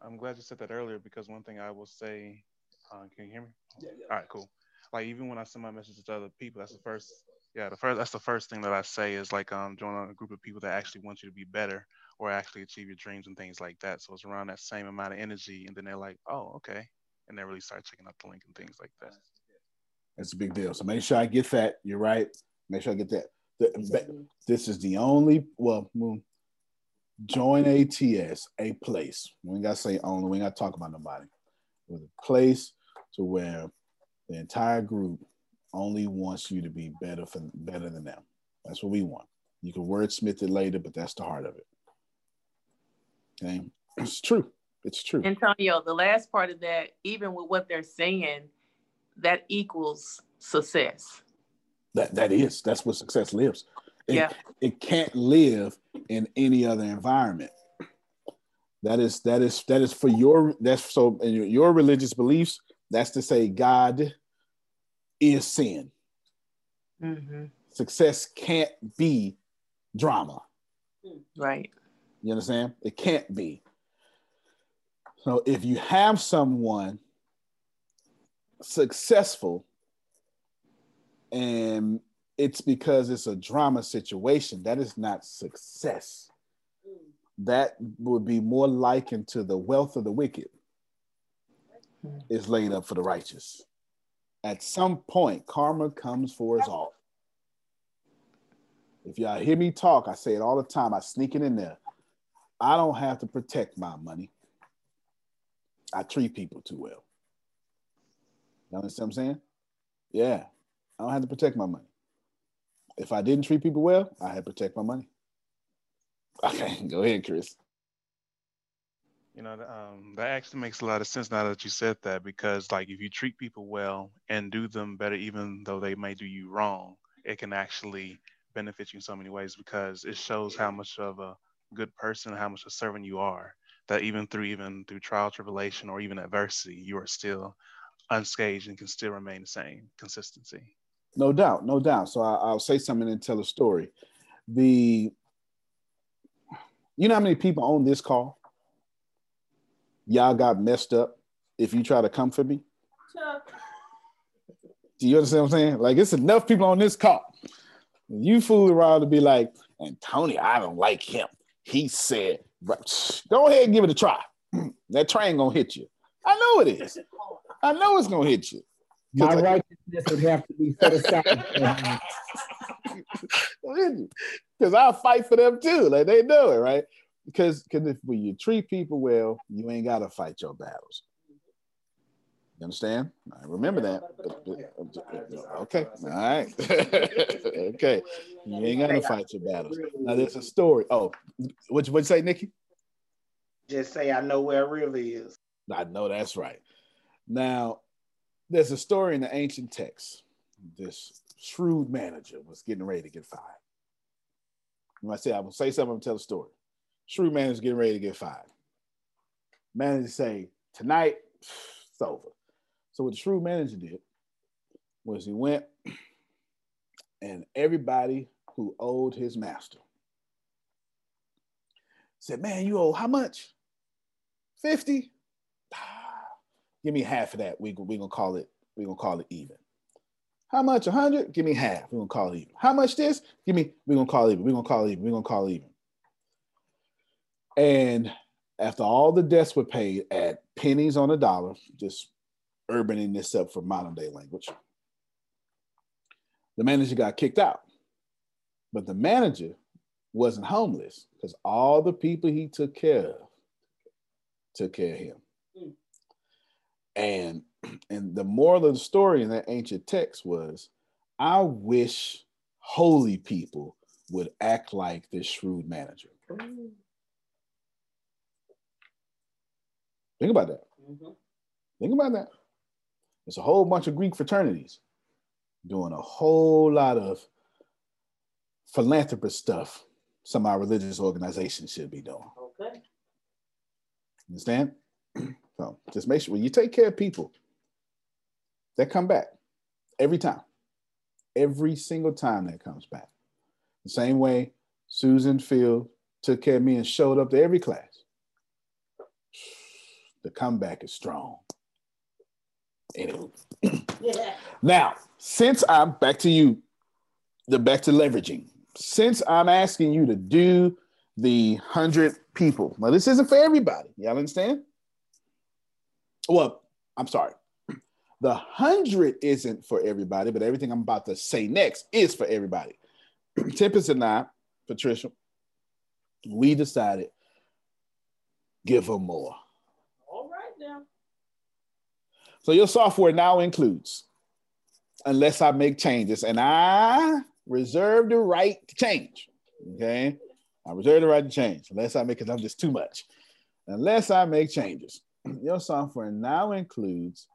I'm glad you said that earlier because one thing I will say, uh, can you hear me? Yeah, yeah. All right, cool. Like even when I send my messages to other people, that's the first, yeah, the first, that's the first thing that I say is like, um, join a group of people that actually want you to be better or actually achieve your dreams and things like that. So it's around that same amount of energy, and then they're like, oh, okay, and they really start checking out the link and things like that. That's a big deal. So make sure I get that. You're right. Make sure I get that. The, this is the only well, mm, join ATS, a place. We ain't got to say only. We ain't got to talk about nobody. With a place to where the entire group only wants you to be better for better than them. That's what we want. You can wordsmith it later, but that's the heart of it. Okay, it's true. It's true. Antonio, the last part of that, even with what they're saying, that equals success. That that is. That's what success lives. It, yeah. It can't live in any other environment. That is that is that is for your that's so in your, your religious beliefs. That's to say God is sin. Mm-hmm. success can't be drama. Right. You understand? It can't be. So if you have someone successful and it's because it's a drama situation, that is not success. That would be more likened to the wealth of the wicked is laid up for the righteous. At some point, karma comes for us all. If y'all hear me talk, I say it all the time. I sneak it in there. I don't have to protect my money. I treat people too well. You understand what I'm saying? Yeah. I don't have to protect my money. If I didn't treat people well, I had to protect my money. Okay, go ahead, Chris. You know, um, that actually makes a lot of sense now that you said that because, like, if you treat people well and do them better, even though they may do you wrong, it can actually benefit you in so many ways because it shows how much of a good person, how much a servant you are. That even through even through trial, tribulation, or even adversity, you are still unscathed and can still remain the same consistency. No doubt, no doubt. So I, will say something and tell a story. The you know how many people on this call? Y'all got messed up if you try to come for me. Do you understand what I'm saying? Like it's enough people on this call. You fool around to be like, and Tony, I don't like him. He said, go ahead and give it a try. that train gonna hit you. I know it is. I know it's gonna hit you. My uh, righteousness would have to be set aside. Because I'll fight for them too. Like they know it, right? Because because if when you treat people well, you ain't gotta fight your battles. You understand? I remember that. Okay. All right. okay. You ain't gonna fight your battles. Now there's a story. Oh, what you, what you say, Nikki? Just say I know where real is. I know that's right. Now, there's a story in the ancient text. This shrewd manager was getting ready to get fired. When I say I'm gonna say something, I'm tell a story. Shrewd manager getting ready to get fired. Manager say, tonight, it's over. So what the shrewd manager did was he went and everybody who owed his master said, Man, you owe how much? 50? Give me half of that. We, we gonna call it, we're gonna call it even. How much? 100? Give me half. We're gonna call it even. How much this? Give me, we're gonna call it even. We're gonna call it even. We're gonna call it even. And after all the debts were paid at pennies on a dollar, just urbaning this up for modern day language, the manager got kicked out. But the manager wasn't homeless because all the people he took care of took care of him. And and the moral of the story in that ancient text was, I wish holy people would act like this shrewd manager. Think about that. Mm-hmm. Think about that. There's a whole bunch of Greek fraternities doing a whole lot of philanthropist stuff some of our religious organizations should be doing. Okay. Understand? so just make sure when you take care of people, they come back every time. Every single time that comes back. The same way Susan Field took care of me and showed up to every class. The comeback is strong. Anyway. Now, since I'm back to you, the back to leveraging since I'm asking you to do the hundred people, now this isn't for everybody. Y'all understand? Well, I'm sorry. The hundred isn't for everybody, but everything I'm about to say next is for everybody. Tempest and I, Patricia, we decided give her more. All right now. So your software now includes, unless I make changes, and I reserve the right to change. Okay. I reserve the right to change unless I make it, I'm just too much. Unless I make changes. Your software now includes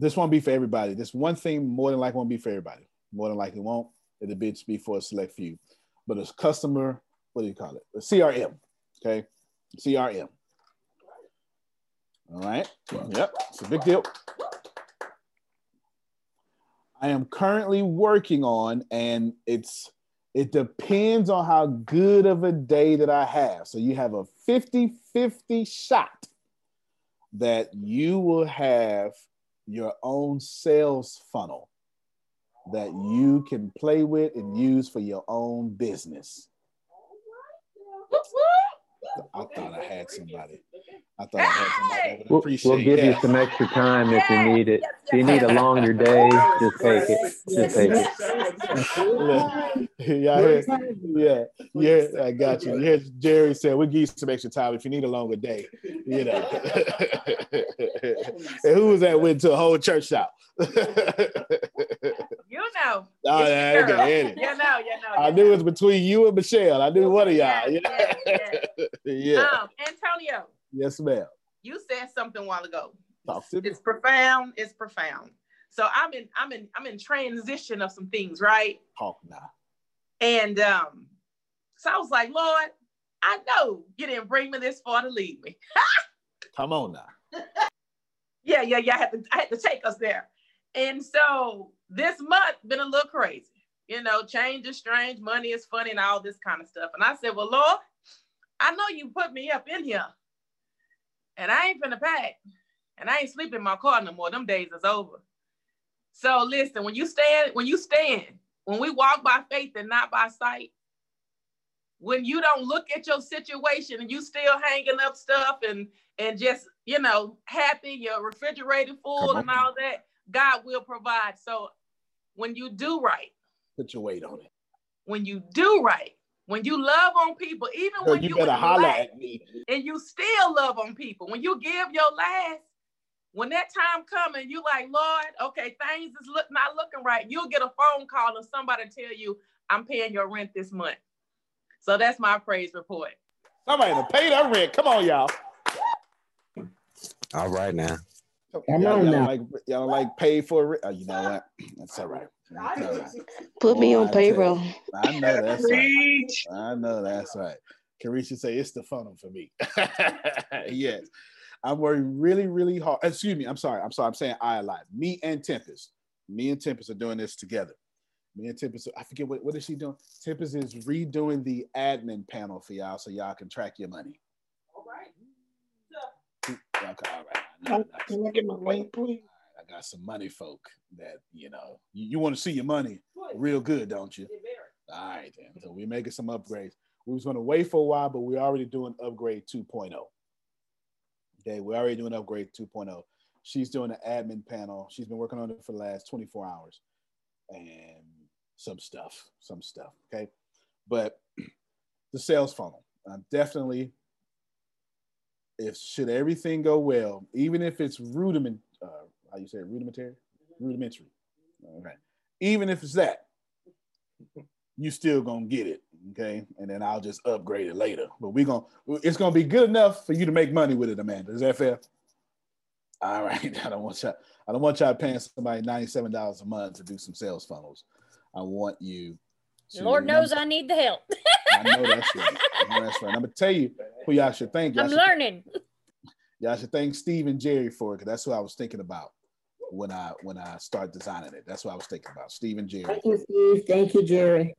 this won't be for everybody. This one thing more than likely won't be for everybody. More than likely won't. It'll be, be for a select few. But it's customer, what do you call it? A CRM. Okay. CRM. All right. Yep. It's a big deal. I am currently working on, and it's it depends on how good of a day that I have. So you have a 50 50 shot that you will have your own sales funnel that you can play with and use for your own business. I thought I had somebody. I thought I had somebody. We'll, we'll give that. you some extra time if you need it. If you need a longer day, just take it. Just take it. yeah, heard, yeah, yeah. I got you. Yeah, Jerry said we'll give you some extra time if you need a longer day. You know. and who was that went to a whole church shop? know. Oh, yeah, okay, you know, you know. I knew it was between you and Michelle. I knew one of y'all. Yeah, yeah. yeah. yeah. Um, Antonio. Yes, ma'am. You said something a while ago. Talk to me. It's profound. It's profound. So I'm in, I'm in, I'm in transition of some things, right? Talk now. And um, so I was like, Lord, I know you didn't bring me this far to leave me. Come on now. yeah, yeah, yeah. I had to, I had to take us there. And so this month been a little crazy. You know, change is strange, money is funny, and all this kind of stuff. And I said, Well, Lord, I know you put me up in here, and I ain't finna pack, and I ain't sleeping in my car no more. Them days is over. So listen, when you stand, when you stand, when we walk by faith and not by sight, when you don't look at your situation and you still hanging up stuff and and just you know happy, your refrigerator full and all that, God will provide. So when you do right, put your weight on it. When you do right, when you love on people, even Girl, when you, you better holler at me, and you still love on people, when you give your last, when that time coming, you like, Lord, okay, things is look not looking right. You'll get a phone call and somebody tell you, I'm paying your rent this month. So that's my praise report. Somebody to pay that rent. Come on, y'all. All right now. Come y'all, on y'all now. Like, y'all like pay for it. Oh, you know what? That's all right. Put me on payroll. I know that's right. I know that's right. Carisha say it's the funnel for me. yes. I'm working really, really hard. Excuse me. I'm sorry. I'm sorry. I'm saying I a lot. Me and Tempest. Me and Tempest are doing this together. Me and Tempest. I forget what, what is she doing? Tempest is redoing the admin panel for y'all so y'all can track your money. All right. Okay, all right. Can I get my link, please? I got some money folk that you know you, you want to see your money real good, don't you? All right, then. So we're making some upgrades. We was going to wait for a while, but we're already doing upgrade 2.0. Okay, we're already doing upgrade 2.0. She's doing an admin panel. She's been working on it for the last 24 hours, and some stuff, some stuff. Okay, but the sales funnel, I'm definitely. If should everything go well, even if it's rudiment, uh, how you say it, rudimentary, rudimentary. Right. Even if it's that, you still gonna get it, okay? And then I'll just upgrade it later. But we gonna, it's gonna be good enough for you to make money with it, Amanda. Is that fair? All right. I don't want y'all. I don't want y'all paying somebody ninety-seven dollars a month to do some sales funnels. I want you. To, Lord knows I need the help. I know that's right. I know that's right. I'm gonna tell you who y'all should thank. Y'all I'm should learning. Thank, y'all should thank Steve and Jerry for it because that's what I was thinking about when I when I start designing it. That's what I was thinking about. Steve and Jerry. Thank you, Steve. Thank you, Jerry.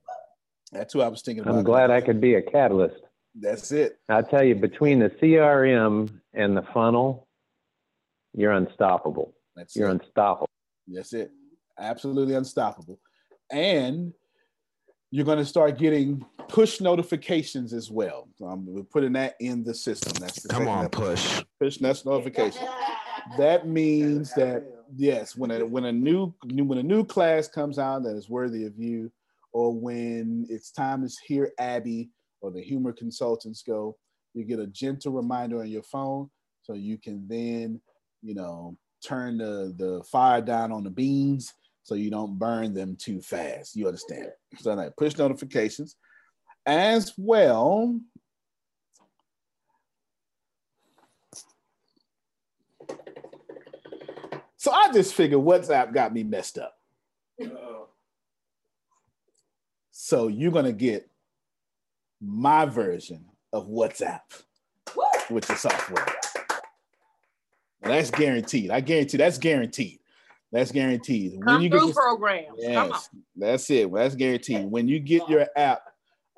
That's who I was thinking about. I'm glad I could be a catalyst. That's it. I tell you, between the CRM and the funnel, you're unstoppable. That's you're it. unstoppable. That's it. Absolutely unstoppable. And you're going to start getting push notifications as well. Um, we're putting that in the system. That's the come on, push push That's notification. That means that yes, when a when a new when a new class comes out that is worthy of you, or when it's time to hear Abby or the humor consultants go, you get a gentle reminder on your phone, so you can then you know turn the the fire down on the beans so you don't burn them too fast. You understand? So like push notifications as well. So I just figured WhatsApp got me messed up. So you're gonna get my version of WhatsApp with the software. That's guaranteed. I guarantee that's guaranteed. That's guaranteed. Come when you through get programs. Yes, that's it. Well, that's guaranteed. When you get your app,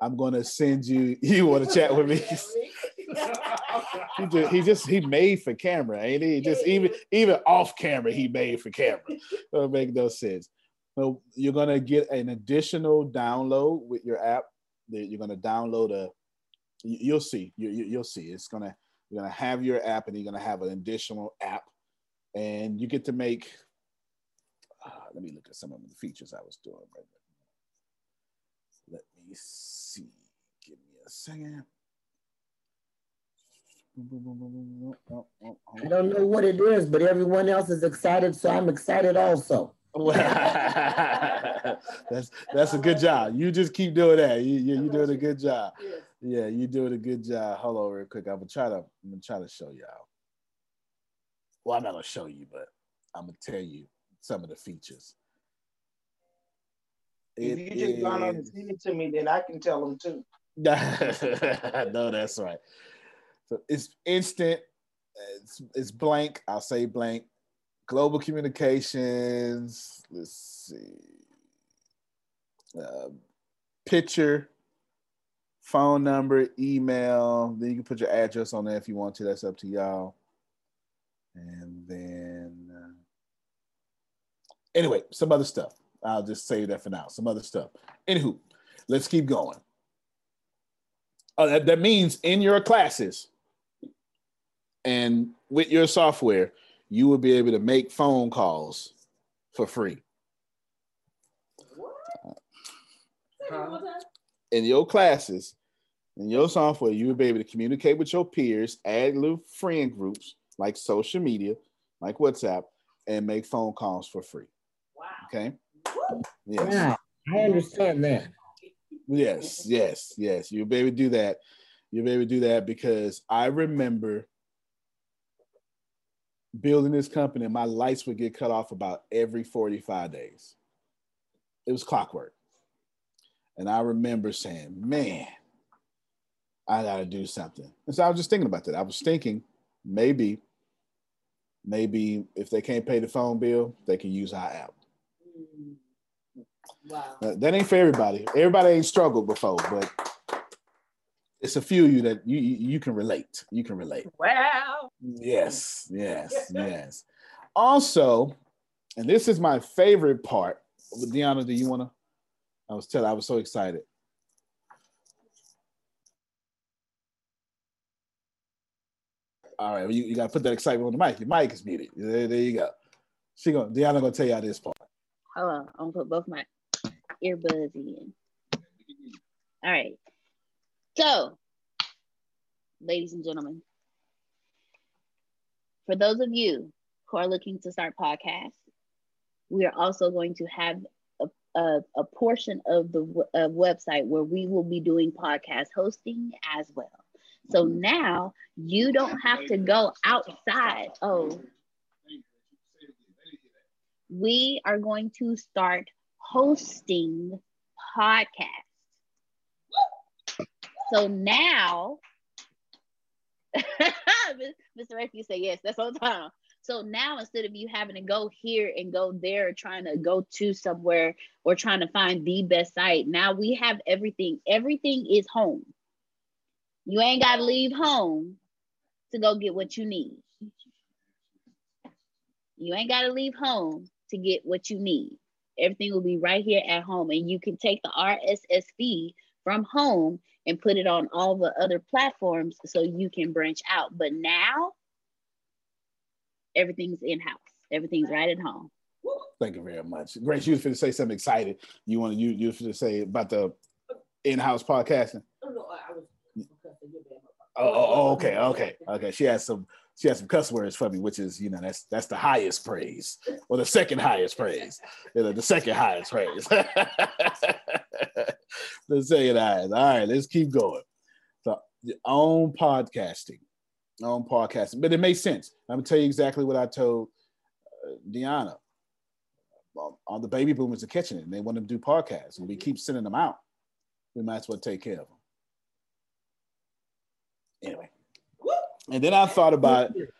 I'm gonna send you. You want to chat with me? he just he just he made for camera, ain't he? Just even even off camera, he made for camera. Don't make no sense. So you're gonna get an additional download with your app. You're gonna download a. You'll see. You, you'll see. It's gonna you're gonna have your app, and you're gonna have an additional app, and you get to make. Let me look at some of the features I was doing right Let me see. Give me a second. I don't know what it is, but everyone else is excited, so I'm excited also. that's that's a good job. You just keep doing that. You, you you're doing a good job. Yeah, you're doing a good job. Hold on, real quick. I'm gonna try to I'm gonna try to show y'all. Well, I'm not gonna show you, but I'm gonna tell you some of the features. If you just gone on and send it to me, then I can tell them too. no, that's right. So it's instant. It's, it's blank. I'll say blank. Global communications. Let's see. Uh, picture, phone number, email. Then you can put your address on there if you want to. That's up to y'all. And then, uh, anyway, some other stuff. I'll just say that for now. Some other stuff. Anywho, let's keep going. Uh, that, that means in your classes, and with your software, you will be able to make phone calls for free. In your classes, in your software, you will be able to communicate with your peers, add little friend groups like social media, like WhatsApp, and make phone calls for free. Wow. Okay. Yes. Yeah, I understand that. Yes, yes, yes. You'll be able to do that. You'll be able to do that because I remember building this company, my lights would get cut off about every 45 days. It was clockwork. And I remember saying, man, I got to do something. And so I was just thinking about that. I was thinking maybe, maybe if they can't pay the phone bill, they can use our app. Wow. that ain't for everybody. Everybody ain't struggled before, but it's a few of you that you you can relate. You can relate. Wow. Yes, yes, yes. Also, and this is my favorite part. Deanna, do you want to? I was telling, I was so excited. All right, you, you got to put that excitement on the mic. Your mic is muted. There, there you go. She gonna Deanna gonna tell y'all this part. Hold on, I'm gonna put both my earbuds in. All right. So, ladies and gentlemen, for those of you who are looking to start podcasts, we are also going to have a, a, a portion of the uh, website where we will be doing podcast hosting as well. So now you don't have to go outside. Oh, we are going to start hosting podcasts. So now, Mr. Rick, you say yes, that's all time. So now instead of you having to go here and go there, trying to go to somewhere or trying to find the best site, now we have everything. Everything is home. You ain't got to leave home to go get what you need. You ain't got to leave home to get what you need. Everything will be right here at home, and you can take the RSS feed from home and put it on all the other platforms so you can branch out. But now, everything's in house. Everything's right at home. Thank you very much. Grace, you was going to say something excited. You want to you you to say about the in-house podcasting? Oh, oh, oh, okay, okay, okay. She has some she has some cuss words for me, which is you know that's that's the highest praise, or the second highest praise, you know, the second highest praise. the second highest. All right, let's keep going. So own podcasting, own podcasting, but it makes sense. I'm gonna tell you exactly what I told uh, Deanna. All the baby boomers are catching it, and they want to do podcasts, and we keep sending them out. We might as well take care of them. Anyway. And then I thought about it.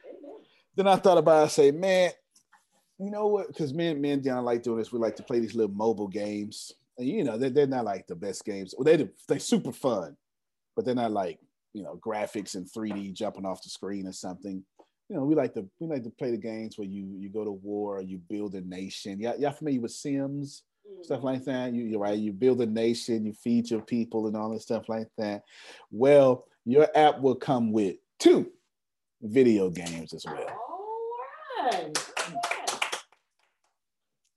Then I thought about it, I say, man, you know what? Because men, men down like doing this. We like to play these little mobile games, and you know they're, they're not like the best games. Well, they they super fun, but they're not like you know graphics and 3D jumping off the screen or something. You know, we like to we like to play the games where you you go to war, you build a nation. Y'all, y'all familiar with Sims? Stuff mm-hmm. like that. You, you're right. You build a nation, you feed your people, and all this stuff like that. Well, your app will come with two video games as well. All right.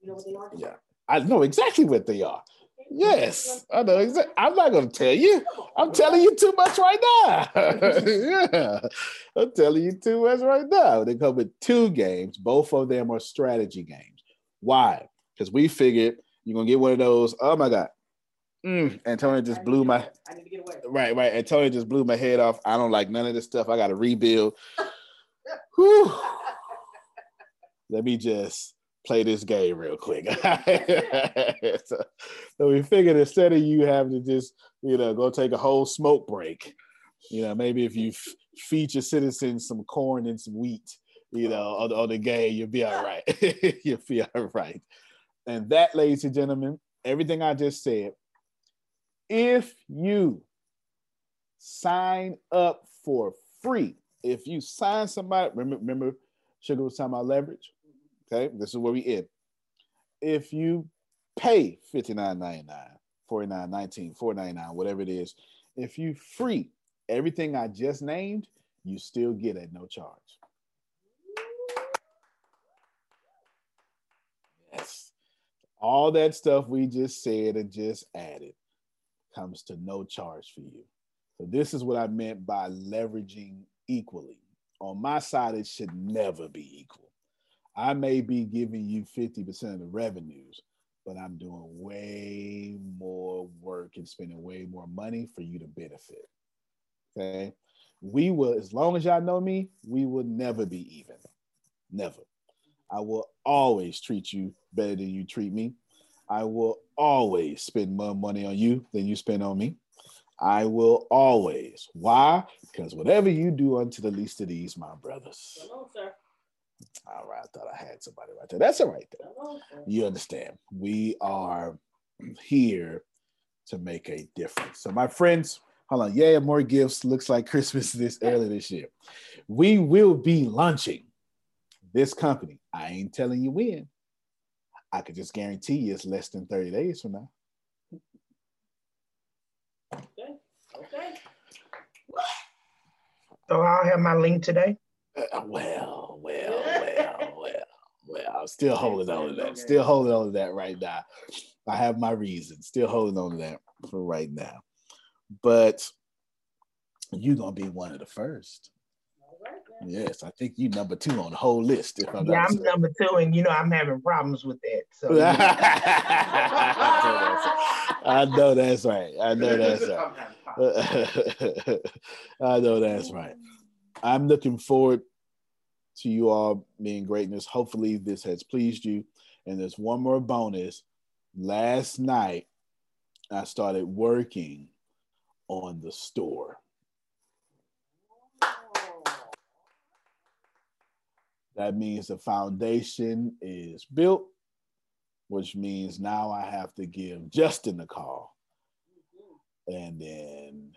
You know what they are? Yeah, I know exactly what they are. Yes, I know exactly. I'm not going to tell you. I'm telling you too much right now. yeah, I'm telling you too much right now. They come with two games. Both of them are strategy games. Why? Because we figured you're gonna get one of those. Oh my god. Mm, Antonio just blew my right, right. Antonio just blew my head off. I don't like none of this stuff. I got to rebuild. Whew. Let me just play this game real quick. so, so we figured instead of you having to just, you know, go take a whole smoke break, you know, maybe if you f- feed your citizens some corn and some wheat, you know, on, on the game, you'll be all right. you'll be all right. And that, ladies and gentlemen, everything I just said, if you sign up for free, if you sign somebody, remember, remember Sugar was talking about leverage. Okay, this is where we end. If you pay $59.99, $49.19, $4.99, whatever it is, if you free everything I just named, you still get at no charge. Yes. All that stuff we just said and just added comes to no charge for you. So this is what I meant by leveraging equally. On my side, it should never be equal. I may be giving you 50% of the revenues, but I'm doing way more work and spending way more money for you to benefit. Okay. We will, as long as y'all know me, we will never be even. Never. I will always treat you better than you treat me. I will always spend more money on you than you spend on me. I will always. Why? Because whatever you do unto the least of these, my brothers. Hello, sir. All right, I thought I had somebody right there. That's all right, though. Hello, You understand? We are here to make a difference. So, my friends, hold on. Yeah, more gifts. Looks like Christmas this early this year. We will be launching this company. I ain't telling you when. I could just guarantee you it's less than 30 days from now. Okay. Okay. So I'll have my link today. Uh, well, well, well, well, well. I'm still holding on to that. Still holding on to that right now. I have my reasons. Still holding on to that for right now. But you're gonna be one of the first. Yes, I think you number two on the whole list. If I'm yeah, I'm number two, and you know I'm having problems with that. So I know that's right. I know that's right. I know that's right. I'm looking forward to you all being greatness. Hopefully, this has pleased you. And there's one more bonus. Last night, I started working on the store. That means the foundation is built, which means now I have to give Justin a call and then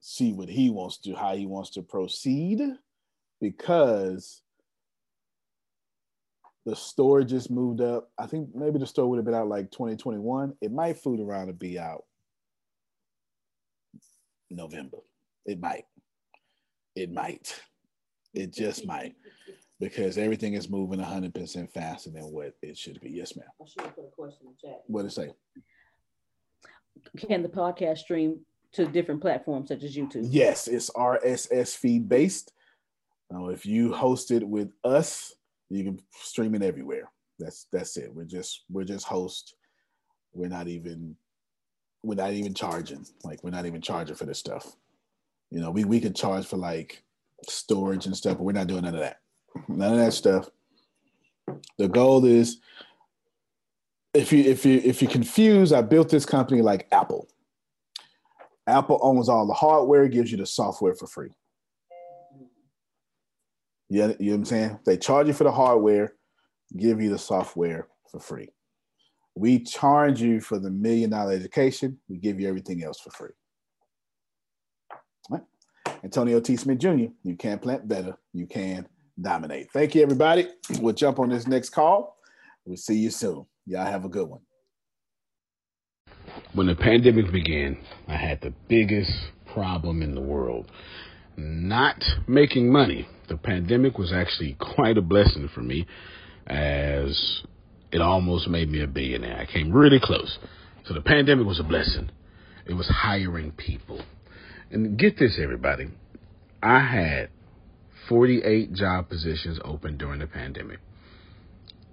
see what he wants to, how he wants to proceed, because the store just moved up. I think maybe the store would have been out like 2021. It might food around to be out November. It might. It might. It just might. Because everything is moving 100% faster than what it should be. Yes, ma'am. I should have put a question in the chat. What did it say? Can the podcast stream to different platforms such as YouTube? Yes, it's RSS feed based. Now, if you host it with us, you can stream it everywhere. That's that's it. We're just we're just host. We're not even we're not even charging. Like we're not even charging for this stuff. You know, we we could charge for like storage and stuff, but we're not doing none of that. None of that stuff. The goal is if you if you if you're confused, I built this company like Apple. Apple owns all the hardware, gives you the software for free. Yeah, you know what I'm saying? They charge you for the hardware, give you the software for free. We charge you for the million dollar education. We give you everything else for free. Right. Antonio T. Smith Jr., you can plant better. You can dominate. Thank you, everybody. We'll jump on this next call. We'll see you soon. Y'all have a good one. When the pandemic began, I had the biggest problem in the world not making money. The pandemic was actually quite a blessing for me as it almost made me a billionaire. I came really close. So the pandemic was a blessing. It was hiring people. And get this, everybody. I had 48 job positions open during the pandemic,